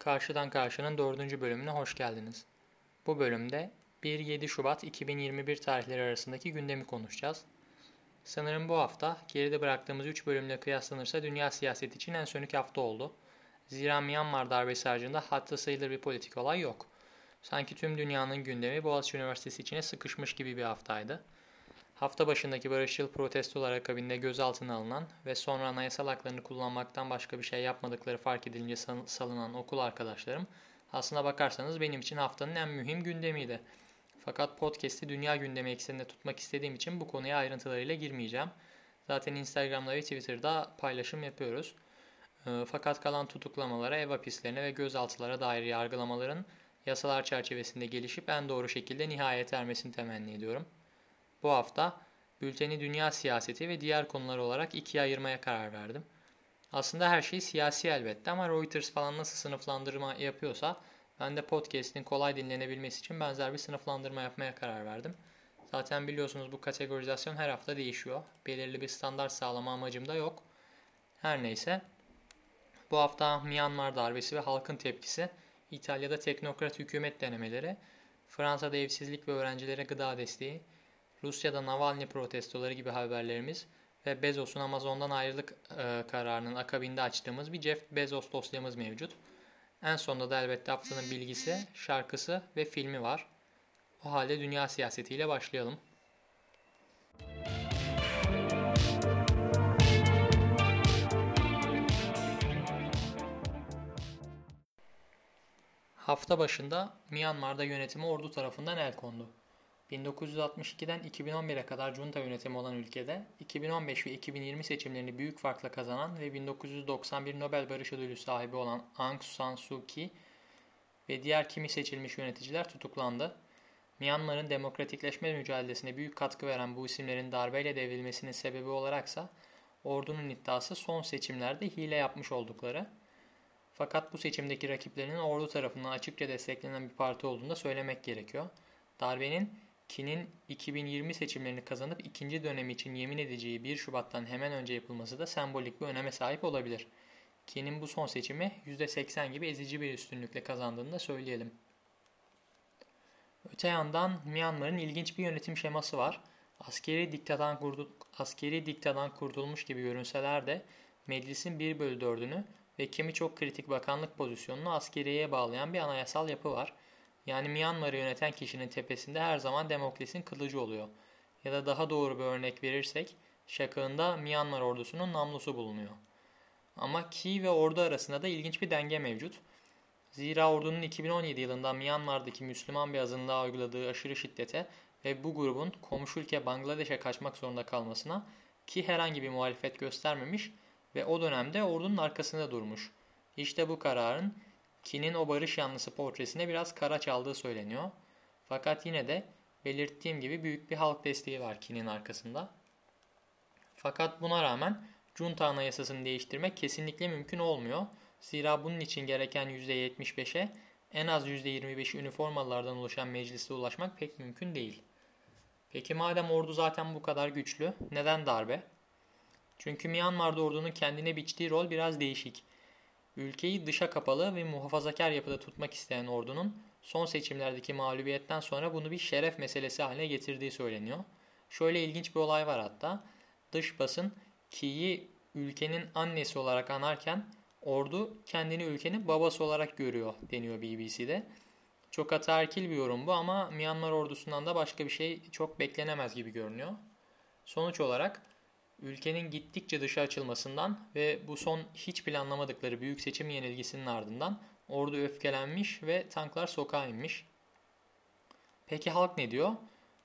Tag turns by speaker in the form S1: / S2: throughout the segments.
S1: Karşıdan Karşı'nın dördüncü bölümüne hoş geldiniz. Bu bölümde 1-7 Şubat 2021 tarihleri arasındaki gündemi konuşacağız. Sanırım bu hafta geride bıraktığımız 3 bölümle kıyaslanırsa dünya siyaseti için en sönük hafta oldu. Zira Myanmar darbesi haricinde hatta sayılır bir politik olay yok. Sanki tüm dünyanın gündemi Boğaziçi Üniversitesi içine sıkışmış gibi bir haftaydı. Hafta başındaki barışçıl protestolar akabinde gözaltına alınan ve sonra anayasal haklarını kullanmaktan başka bir şey yapmadıkları fark edilince salınan okul arkadaşlarım aslına bakarsanız benim için haftanın en mühim gündemiydi. Fakat podcast'i dünya gündemi ekseninde tutmak istediğim için bu konuya ayrıntılarıyla girmeyeceğim. Zaten Instagram'da ve Twitter'da paylaşım yapıyoruz. Ee, fakat kalan tutuklamalara, ev hapislerine ve gözaltılara dair yargılamaların yasalar çerçevesinde gelişip en doğru şekilde nihayet ermesini temenni ediyorum. Bu hafta bülteni dünya siyaseti ve diğer konular olarak ikiye ayırmaya karar verdim. Aslında her şey siyasi elbette ama Reuters falan nasıl sınıflandırma yapıyorsa ben de podcast'in kolay dinlenebilmesi için benzer bir sınıflandırma yapmaya karar verdim. Zaten biliyorsunuz bu kategorizasyon her hafta değişiyor. Belirli bir standart sağlama amacım da yok. Her neyse. Bu hafta Myanmar darbesi ve halkın tepkisi, İtalya'da teknokrat hükümet denemeleri, Fransa'da evsizlik ve öğrencilere gıda desteği, Rusya'da Navalny protestoları gibi haberlerimiz ve Bezos'un Amazon'dan ayrılık e, kararının akabinde açtığımız bir Jeff Bezos dosyamız mevcut. En sonunda da elbette haftanın bilgisi, şarkısı ve filmi var. O halde dünya siyasetiyle başlayalım. Hafta başında Myanmar'da yönetimi ordu tarafından el kondu. 1962'den 2011'e kadar junta yönetimi olan ülkede 2015 ve 2020 seçimlerini büyük farkla kazanan ve 1991 Nobel Barış Ödülü sahibi olan Aung San Suu Kyi ve diğer kimi seçilmiş yöneticiler tutuklandı. Myanmar'ın demokratikleşme mücadelesine büyük katkı veren bu isimlerin darbeyle devrilmesinin sebebi olaraksa ordunun iddiası son seçimlerde hile yapmış oldukları. Fakat bu seçimdeki rakiplerinin ordu tarafından açıkça desteklenen bir parti olduğunu da söylemek gerekiyor. Darbenin Ki'nin 2020 seçimlerini kazanıp ikinci dönemi için yemin edeceği 1 Şubat'tan hemen önce yapılması da sembolik bir öneme sahip olabilir. Ki'nin bu son seçimi %80 gibi ezici bir üstünlükle kazandığını da söyleyelim. Öte yandan Myanmar'ın ilginç bir yönetim şeması var. Askeri diktadan, kurdu, askeri diktadan kurtulmuş gibi görünseler de meclisin 1 bölü 4'ünü ve kimi çok kritik bakanlık pozisyonunu askeriyeye bağlayan bir anayasal yapı var. Yani Myanmar'ı yöneten kişinin tepesinde her zaman Demokles'in kılıcı oluyor. Ya da daha doğru bir örnek verirsek, şakağında Myanmar ordusunun namlusu bulunuyor. Ama Ki ve ordu arasında da ilginç bir denge mevcut. Zira ordunun 2017 yılında Myanmar'daki Müslüman bir azınlığa uyguladığı aşırı şiddete ve bu grubun komşu ülke Bangladeş'e kaçmak zorunda kalmasına Ki herhangi bir muhalefet göstermemiş ve o dönemde ordunun arkasında durmuş. İşte bu kararın Ki'nin o barış yanlısı portresine biraz kara çaldığı söyleniyor. Fakat yine de belirttiğim gibi büyük bir halk desteği var Ki'nin arkasında. Fakat buna rağmen Junta Anayasası'nı değiştirmek kesinlikle mümkün olmuyor. Zira bunun için gereken %75'e en az %25'i üniformalılardan oluşan meclise ulaşmak pek mümkün değil. Peki madem ordu zaten bu kadar güçlü, neden darbe? Çünkü Myanmar'da ordunun kendine biçtiği rol biraz değişik. Ülkeyi dışa kapalı ve muhafazakar yapıda tutmak isteyen ordunun son seçimlerdeki mağlubiyetten sonra bunu bir şeref meselesi haline getirdiği söyleniyor. Şöyle ilginç bir olay var hatta. Dış basın Ki'yi ülkenin annesi olarak anarken ordu kendini ülkenin babası olarak görüyor deniyor BBC'de. Çok ataerkil bir yorum bu ama Myanmar ordusundan da başka bir şey çok beklenemez gibi görünüyor. Sonuç olarak ülkenin gittikçe dışa açılmasından ve bu son hiç planlamadıkları büyük seçim yenilgisinin ardından ordu öfkelenmiş ve tanklar sokağa inmiş. Peki halk ne diyor?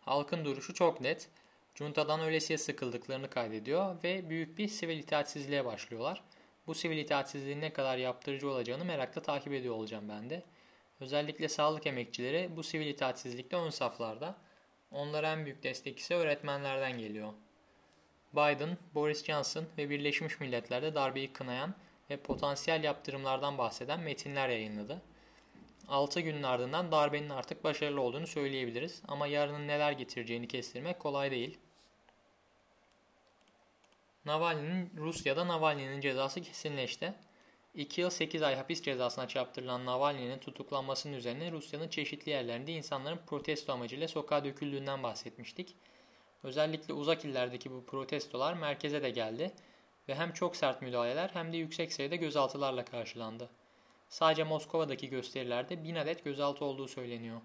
S1: Halkın duruşu çok net. Cunta'dan öylesiye sıkıldıklarını kaydediyor ve büyük bir sivil itaatsizliğe başlıyorlar. Bu sivil itaatsizliğin ne kadar yaptırıcı olacağını merakla takip ediyor olacağım ben de. Özellikle sağlık emekçileri bu sivil itaatsizlikte ön saflarda. Onlara en büyük destek ise öğretmenlerden geliyor. Biden, Boris Johnson ve Birleşmiş Milletler'de darbeyi kınayan ve potansiyel yaptırımlardan bahseden metinler yayınladı. 6 günün ardından darbenin artık başarılı olduğunu söyleyebiliriz ama yarının neler getireceğini kestirmek kolay değil. Navalny'nin Rusya'da Navalny'nin cezası kesinleşti. 2 yıl 8 ay hapis cezasına çarptırılan Navalny'nin tutuklanmasının üzerine Rusya'nın çeşitli yerlerinde insanların protesto amacıyla sokağa döküldüğünden bahsetmiştik. Özellikle uzak illerdeki bu protestolar merkeze de geldi ve hem çok sert müdahaleler hem de yüksek sayıda gözaltılarla karşılandı. Sadece Moskova'daki gösterilerde bin adet gözaltı olduğu söyleniyor.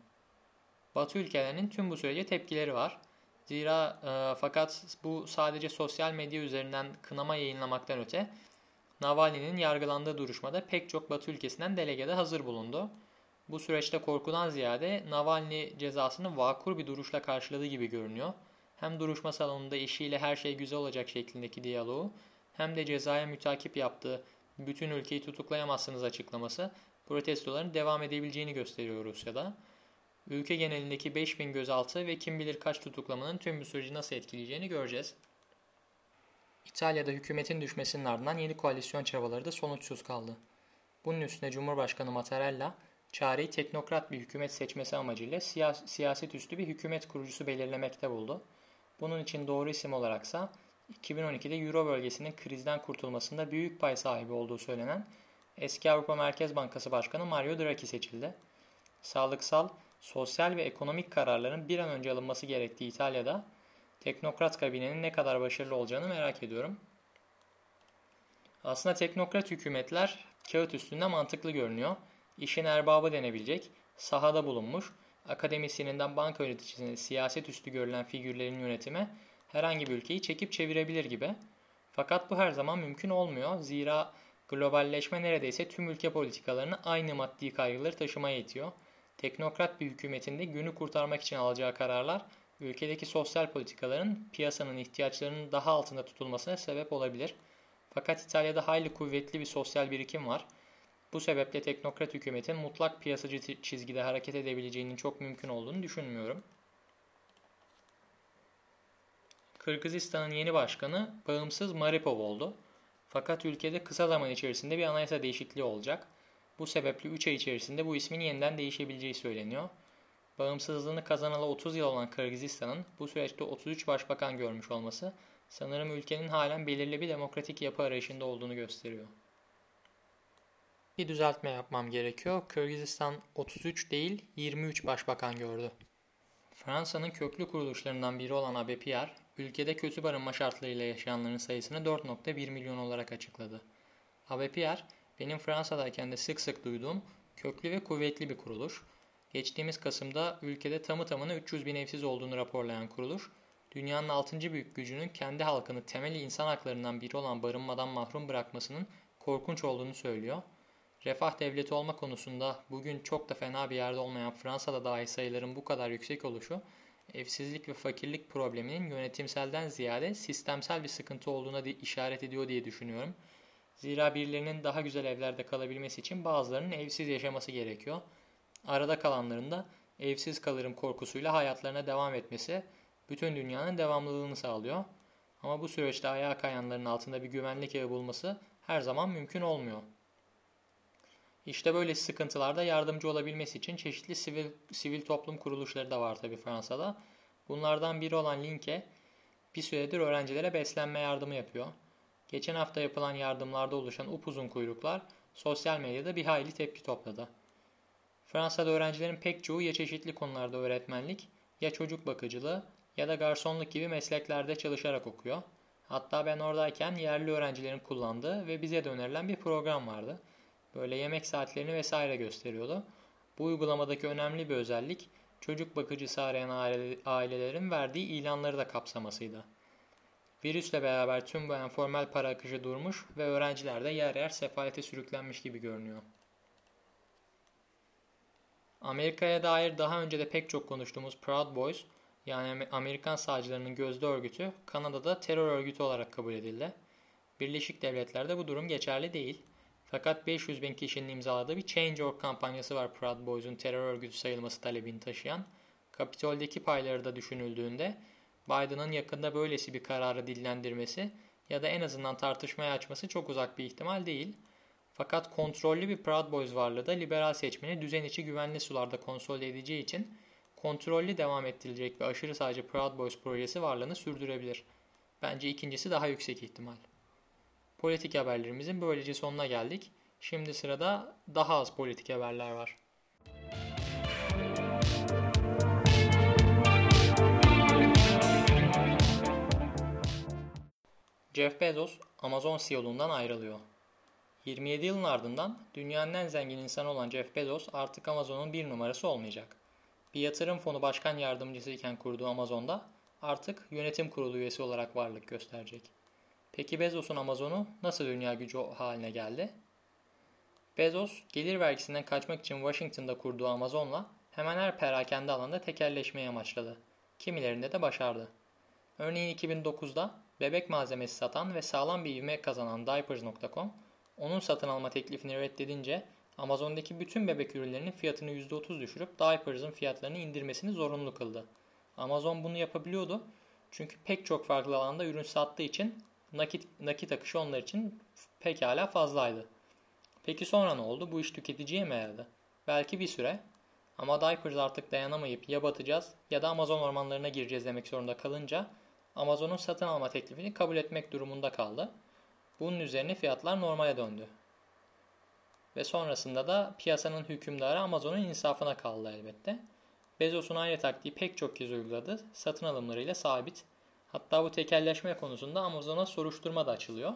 S1: Batı ülkelerinin tüm bu sürece tepkileri var. Zira e, fakat bu sadece sosyal medya üzerinden kınama yayınlamaktan öte Navalny'nin yargılandığı duruşmada pek çok Batı ülkesinden delegede hazır bulundu. Bu süreçte korkudan ziyade Navalny cezasını vakur bir duruşla karşıladığı gibi görünüyor. Hem duruşma salonunda eşiyle her şey güzel olacak şeklindeki diyaloğu hem de cezaya mütakip yaptığı bütün ülkeyi tutuklayamazsınız açıklaması protestoların devam edebileceğini gösteriyor Rusya'da. Ülke genelindeki 5000 gözaltı ve kim bilir kaç tutuklamanın tüm bu süreci nasıl etkileyeceğini göreceğiz. İtalya'da hükümetin düşmesinin ardından yeni koalisyon çabaları da sonuçsuz kaldı. Bunun üstüne Cumhurbaşkanı Mattarella, çareyi teknokrat bir hükümet seçmesi amacıyla siyas siyaset üstü bir hükümet kurucusu belirlemekte buldu. Bunun için doğru isim olaraksa 2012'de Euro bölgesinin krizden kurtulmasında büyük pay sahibi olduğu söylenen eski Avrupa Merkez Bankası Başkanı Mario Draghi seçildi. Sağlıksal, sosyal ve ekonomik kararların bir an önce alınması gerektiği İtalya'da teknokrat kabinenin ne kadar başarılı olacağını merak ediyorum. Aslında teknokrat hükümetler kağıt üstünde mantıklı görünüyor. İşin erbabı denebilecek, sahada bulunmuş, akademisyeninden banka yöneticisine siyaset üstü görülen figürlerin yönetimi herhangi bir ülkeyi çekip çevirebilir gibi. Fakat bu her zaman mümkün olmuyor. Zira globalleşme neredeyse tüm ülke politikalarını aynı maddi kaygıları taşımaya itiyor. Teknokrat bir hükümetin de günü kurtarmak için alacağı kararlar ülkedeki sosyal politikaların piyasanın ihtiyaçlarının daha altında tutulmasına sebep olabilir. Fakat İtalya'da hayli kuvvetli bir sosyal birikim var. Bu sebeple teknokrat hükümetin mutlak piyasacı çizgide hareket edebileceğinin çok mümkün olduğunu düşünmüyorum. Kırgızistan'ın yeni başkanı bağımsız Maripov oldu. Fakat ülkede kısa zaman içerisinde bir anayasa değişikliği olacak. Bu sebeple 3 ay içerisinde bu ismin yeniden değişebileceği söyleniyor. Bağımsızlığını kazanalı 30 yıl olan Kırgızistan'ın bu süreçte 33 başbakan görmüş olması sanırım ülkenin halen belirli bir demokratik yapı arayışında olduğunu gösteriyor. Bir düzeltme yapmam gerekiyor. Kırgızistan 33 değil 23 başbakan gördü. Fransa'nın köklü kuruluşlarından biri olan Pierre, ülkede kötü barınma şartlarıyla yaşayanların sayısını 4.1 milyon olarak açıkladı. Pierre, benim Fransa'dayken de sık sık duyduğum köklü ve kuvvetli bir kuruluş. Geçtiğimiz Kasım'da ülkede tamı tamına 300 bin evsiz olduğunu raporlayan kuruluş, dünyanın 6. büyük gücünün kendi halkını temel insan haklarından biri olan barınmadan mahrum bırakmasının korkunç olduğunu söylüyor. Refah devleti olma konusunda bugün çok da fena bir yerde olmayan Fransa'da dahi sayıların bu kadar yüksek oluşu, evsizlik ve fakirlik probleminin yönetimselden ziyade sistemsel bir sıkıntı olduğuna işaret ediyor diye düşünüyorum. Zira birilerinin daha güzel evlerde kalabilmesi için bazılarının evsiz yaşaması gerekiyor. Arada kalanların da evsiz kalırım korkusuyla hayatlarına devam etmesi bütün dünyanın devamlılığını sağlıyor. Ama bu süreçte ayağa kayanların altında bir güvenlik evi bulması her zaman mümkün olmuyor. İşte böyle sıkıntılarda yardımcı olabilmesi için çeşitli sivil, sivil toplum kuruluşları da var tabi Fransa'da. Bunlardan biri olan Linke bir süredir öğrencilere beslenme yardımı yapıyor. Geçen hafta yapılan yardımlarda oluşan upuzun kuyruklar sosyal medyada bir hayli tepki topladı. Fransa'da öğrencilerin pek çoğu ya çeşitli konularda öğretmenlik, ya çocuk bakıcılığı ya da garsonluk gibi mesleklerde çalışarak okuyor. Hatta ben oradayken yerli öğrencilerin kullandığı ve bize de önerilen bir program vardı. Böyle yemek saatlerini vesaire gösteriyordu. Bu uygulamadaki önemli bir özellik çocuk bakıcısı arayan ailelerin verdiği ilanları da kapsamasıydı. Virüsle beraber tüm bu informal para akışı durmuş ve öğrenciler de yer yer sefalete sürüklenmiş gibi görünüyor. Amerika'ya dair daha önce de pek çok konuştuğumuz Proud Boys yani Amerikan sağcılarının gözde örgütü Kanada'da terör örgütü olarak kabul edildi. Birleşik Devletler'de bu durum geçerli değil. Fakat 500 bin kişinin imzaladığı bir Change.org kampanyası var Proud Boys'un terör örgütü sayılması talebini taşıyan. Kapitol'deki payları da düşünüldüğünde Biden'ın yakında böylesi bir kararı dillendirmesi ya da en azından tartışmaya açması çok uzak bir ihtimal değil. Fakat kontrollü bir Proud Boys varlığı da liberal seçmeni düzen içi güvenli sularda konsolide edeceği için kontrollü devam ettirilecek bir aşırı sadece Proud Boys projesi varlığını sürdürebilir. Bence ikincisi daha yüksek ihtimal. Politik haberlerimizin böylece sonuna geldik. Şimdi sırada daha az politik haberler var. Jeff Bezos Amazon CEO'luğundan ayrılıyor. 27 yılın ardından dünyanın en zengin insanı olan Jeff Bezos artık Amazon'un bir numarası olmayacak. Bir yatırım fonu başkan yardımcısı iken kurduğu Amazon'da artık yönetim kurulu üyesi olarak varlık gösterecek. Peki Bezos'un Amazon'u nasıl dünya gücü haline geldi? Bezos, gelir vergisinden kaçmak için Washington'da kurduğu Amazon'la hemen her perakende alanda tekerleşmeyi amaçladı. Kimilerinde de başardı. Örneğin 2009'da bebek malzemesi satan ve sağlam bir ivme kazanan Diapers.com, onun satın alma teklifini reddedince Amazon'daki bütün bebek ürünlerinin fiyatını %30 düşürüp Diapers'ın fiyatlarını indirmesini zorunlu kıldı. Amazon bunu yapabiliyordu çünkü pek çok farklı alanda ürün sattığı için nakit, nakit akışı onlar için pekala fazlaydı. Peki sonra ne oldu? Bu iş tüketiciye mi yaradı? Belki bir süre. Ama Diapers artık dayanamayıp ya batacağız ya da Amazon ormanlarına gireceğiz demek zorunda kalınca Amazon'un satın alma teklifini kabul etmek durumunda kaldı. Bunun üzerine fiyatlar normale döndü. Ve sonrasında da piyasanın hükümdarı Amazon'un insafına kaldı elbette. Bezos'un aynı taktiği pek çok kez uyguladı. Satın alımlarıyla sabit. Hatta bu tekelleşme konusunda Amazon'a soruşturma da açılıyor.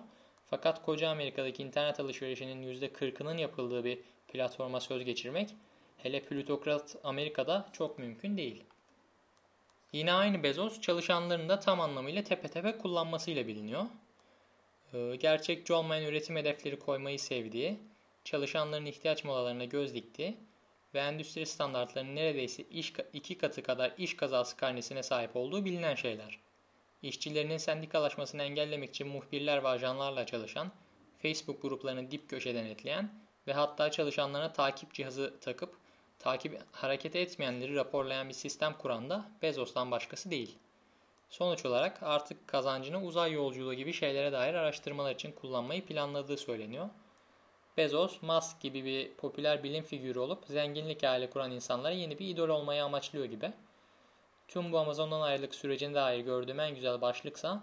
S1: Fakat koca Amerika'daki internet alışverişinin %40'ının yapıldığı bir platforma söz geçirmek hele plutokrat Amerika'da çok mümkün değil. Yine aynı Bezos çalışanlarını da tam anlamıyla tepe tepe kullanmasıyla biliniyor. Ee, gerçekçi olmayan üretim hedefleri koymayı sevdiği, çalışanların ihtiyaç molalarına göz diktiği ve endüstri standartlarının neredeyse iş, iki katı kadar iş kazası karnesine sahip olduğu bilinen şeyler. İşçilerinin sendikalaşmasını engellemek için muhbirler ve ajanlarla çalışan, Facebook gruplarını dip köşe denetleyen ve hatta çalışanlarına takip cihazı takıp takip hareket etmeyenleri raporlayan bir sistem kuran da Bezos'tan başkası değil. Sonuç olarak artık kazancını uzay yolculuğu gibi şeylere dair araştırmalar için kullanmayı planladığı söyleniyor. Bezos, Musk gibi bir popüler bilim figürü olup zenginlik hayali kuran insanlara yeni bir idol olmayı amaçlıyor gibi. Tüm bu Amazon'dan ayrılık sürecine dair gördüğüm en güzel başlıksa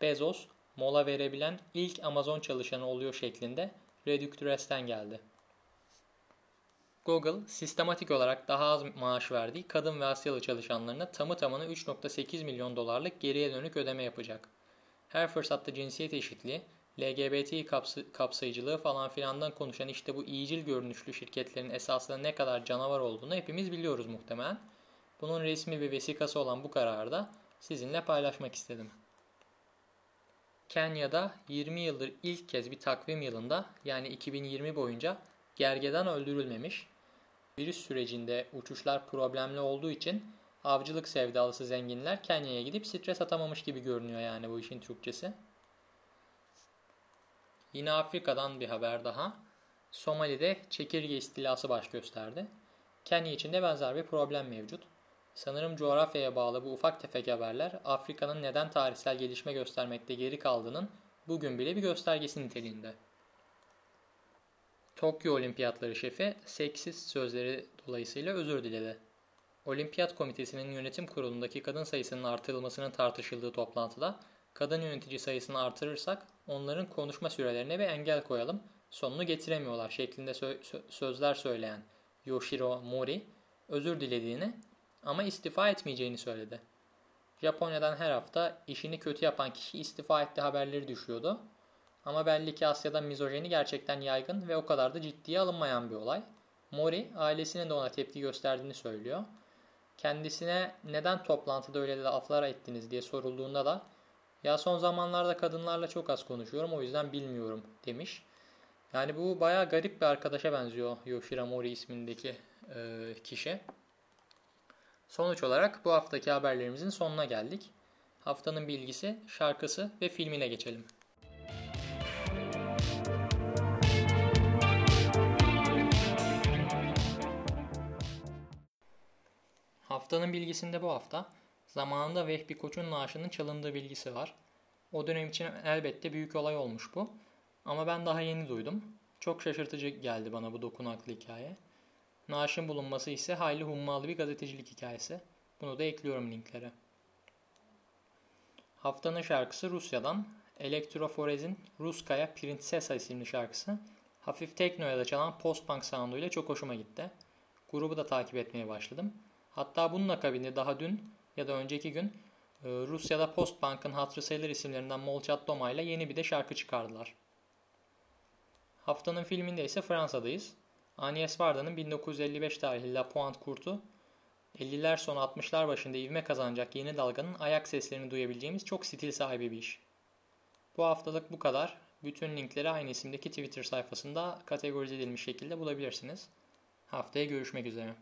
S1: Bezos, mola verebilen ilk Amazon çalışanı oluyor şeklinde Redüktüres'ten geldi. Google, sistematik olarak daha az maaş verdiği kadın ve Asyalı çalışanlarına tamı tamına 3.8 milyon dolarlık geriye dönük ödeme yapacak. Her fırsatta cinsiyet eşitliği, LGBT kapsı kapsayıcılığı falan filandan konuşan işte bu iyicil görünüşlü şirketlerin esasında ne kadar canavar olduğunu hepimiz biliyoruz muhtemelen. Bunun resmi bir vesikası olan bu kararı da sizinle paylaşmak istedim. Kenya'da 20 yıldır ilk kez bir takvim yılında yani 2020 boyunca gergedan öldürülmemiş. Virüs sürecinde uçuşlar problemli olduğu için avcılık sevdalısı zenginler Kenya'ya gidip stres atamamış gibi görünüyor yani bu işin Türkçesi. Yine Afrika'dan bir haber daha. Somali'de çekirge istilası baş gösterdi. Kenya içinde benzer bir problem mevcut. Sanırım coğrafyaya bağlı bu ufak tefek haberler Afrika'nın neden tarihsel gelişme göstermekte geri kaldığının bugün bile bir göstergesi niteliğinde. Tokyo Olimpiyatları şefi seksist sözleri dolayısıyla özür diledi. Olimpiyat Komitesi'nin yönetim kurulundaki kadın sayısının artırılmasının tartışıldığı toplantıda kadın yönetici sayısını artırırsak onların konuşma sürelerine bir engel koyalım, sonunu getiremiyorlar şeklinde sö sözler söyleyen Yoshiro Mori özür dilediğini ama istifa etmeyeceğini söyledi. Japonya'dan her hafta işini kötü yapan kişi istifa etti haberleri düşüyordu. Ama belli ki Asya'da mizojeni gerçekten yaygın ve o kadar da ciddiye alınmayan bir olay. Mori ailesinin de ona tepki gösterdiğini söylüyor. Kendisine neden toplantıda öyle laflar ettiniz diye sorulduğunda da ya son zamanlarda kadınlarla çok az konuşuyorum o yüzden bilmiyorum demiş. Yani bu baya garip bir arkadaşa benziyor Yoshira Mori ismindeki e, kişi. Sonuç olarak bu haftaki haberlerimizin sonuna geldik. Haftanın bilgisi, şarkısı ve filmine geçelim. Haftanın bilgisinde bu hafta zamanında Vehbi Koç'un naaşının çalındığı bilgisi var. O dönem için elbette büyük olay olmuş bu. Ama ben daha yeni duydum. Çok şaşırtıcı geldi bana bu dokunaklı hikaye. Naaşın bulunması ise hayli hummalı bir gazetecilik hikayesi. Bunu da ekliyorum linklere. Haftanın şarkısı Rusya'dan. Elektroforez'in Ruskaya Prinsesa isimli şarkısı Hafif teknoya da çalan post-punk sounduyla çok hoşuma gitti. Grubu da takip etmeye başladım. Hatta bunun akabinde daha dün ya da önceki gün e, Rusya'da post-punk'ın hatırı sayılır isimlerinden Molchat Doma ile yeni bir de şarkı çıkardılar. Haftanın filminde ise Fransa'dayız. Agnes Varda'nın 1955 tarihli La Pointe Court'u 50'ler sonu 60'lar başında ivme kazanacak yeni dalganın ayak seslerini duyabileceğimiz çok stil sahibi bir iş. Bu haftalık bu kadar. Bütün linkleri aynı isimdeki Twitter sayfasında kategorize edilmiş şekilde bulabilirsiniz. Haftaya görüşmek üzere.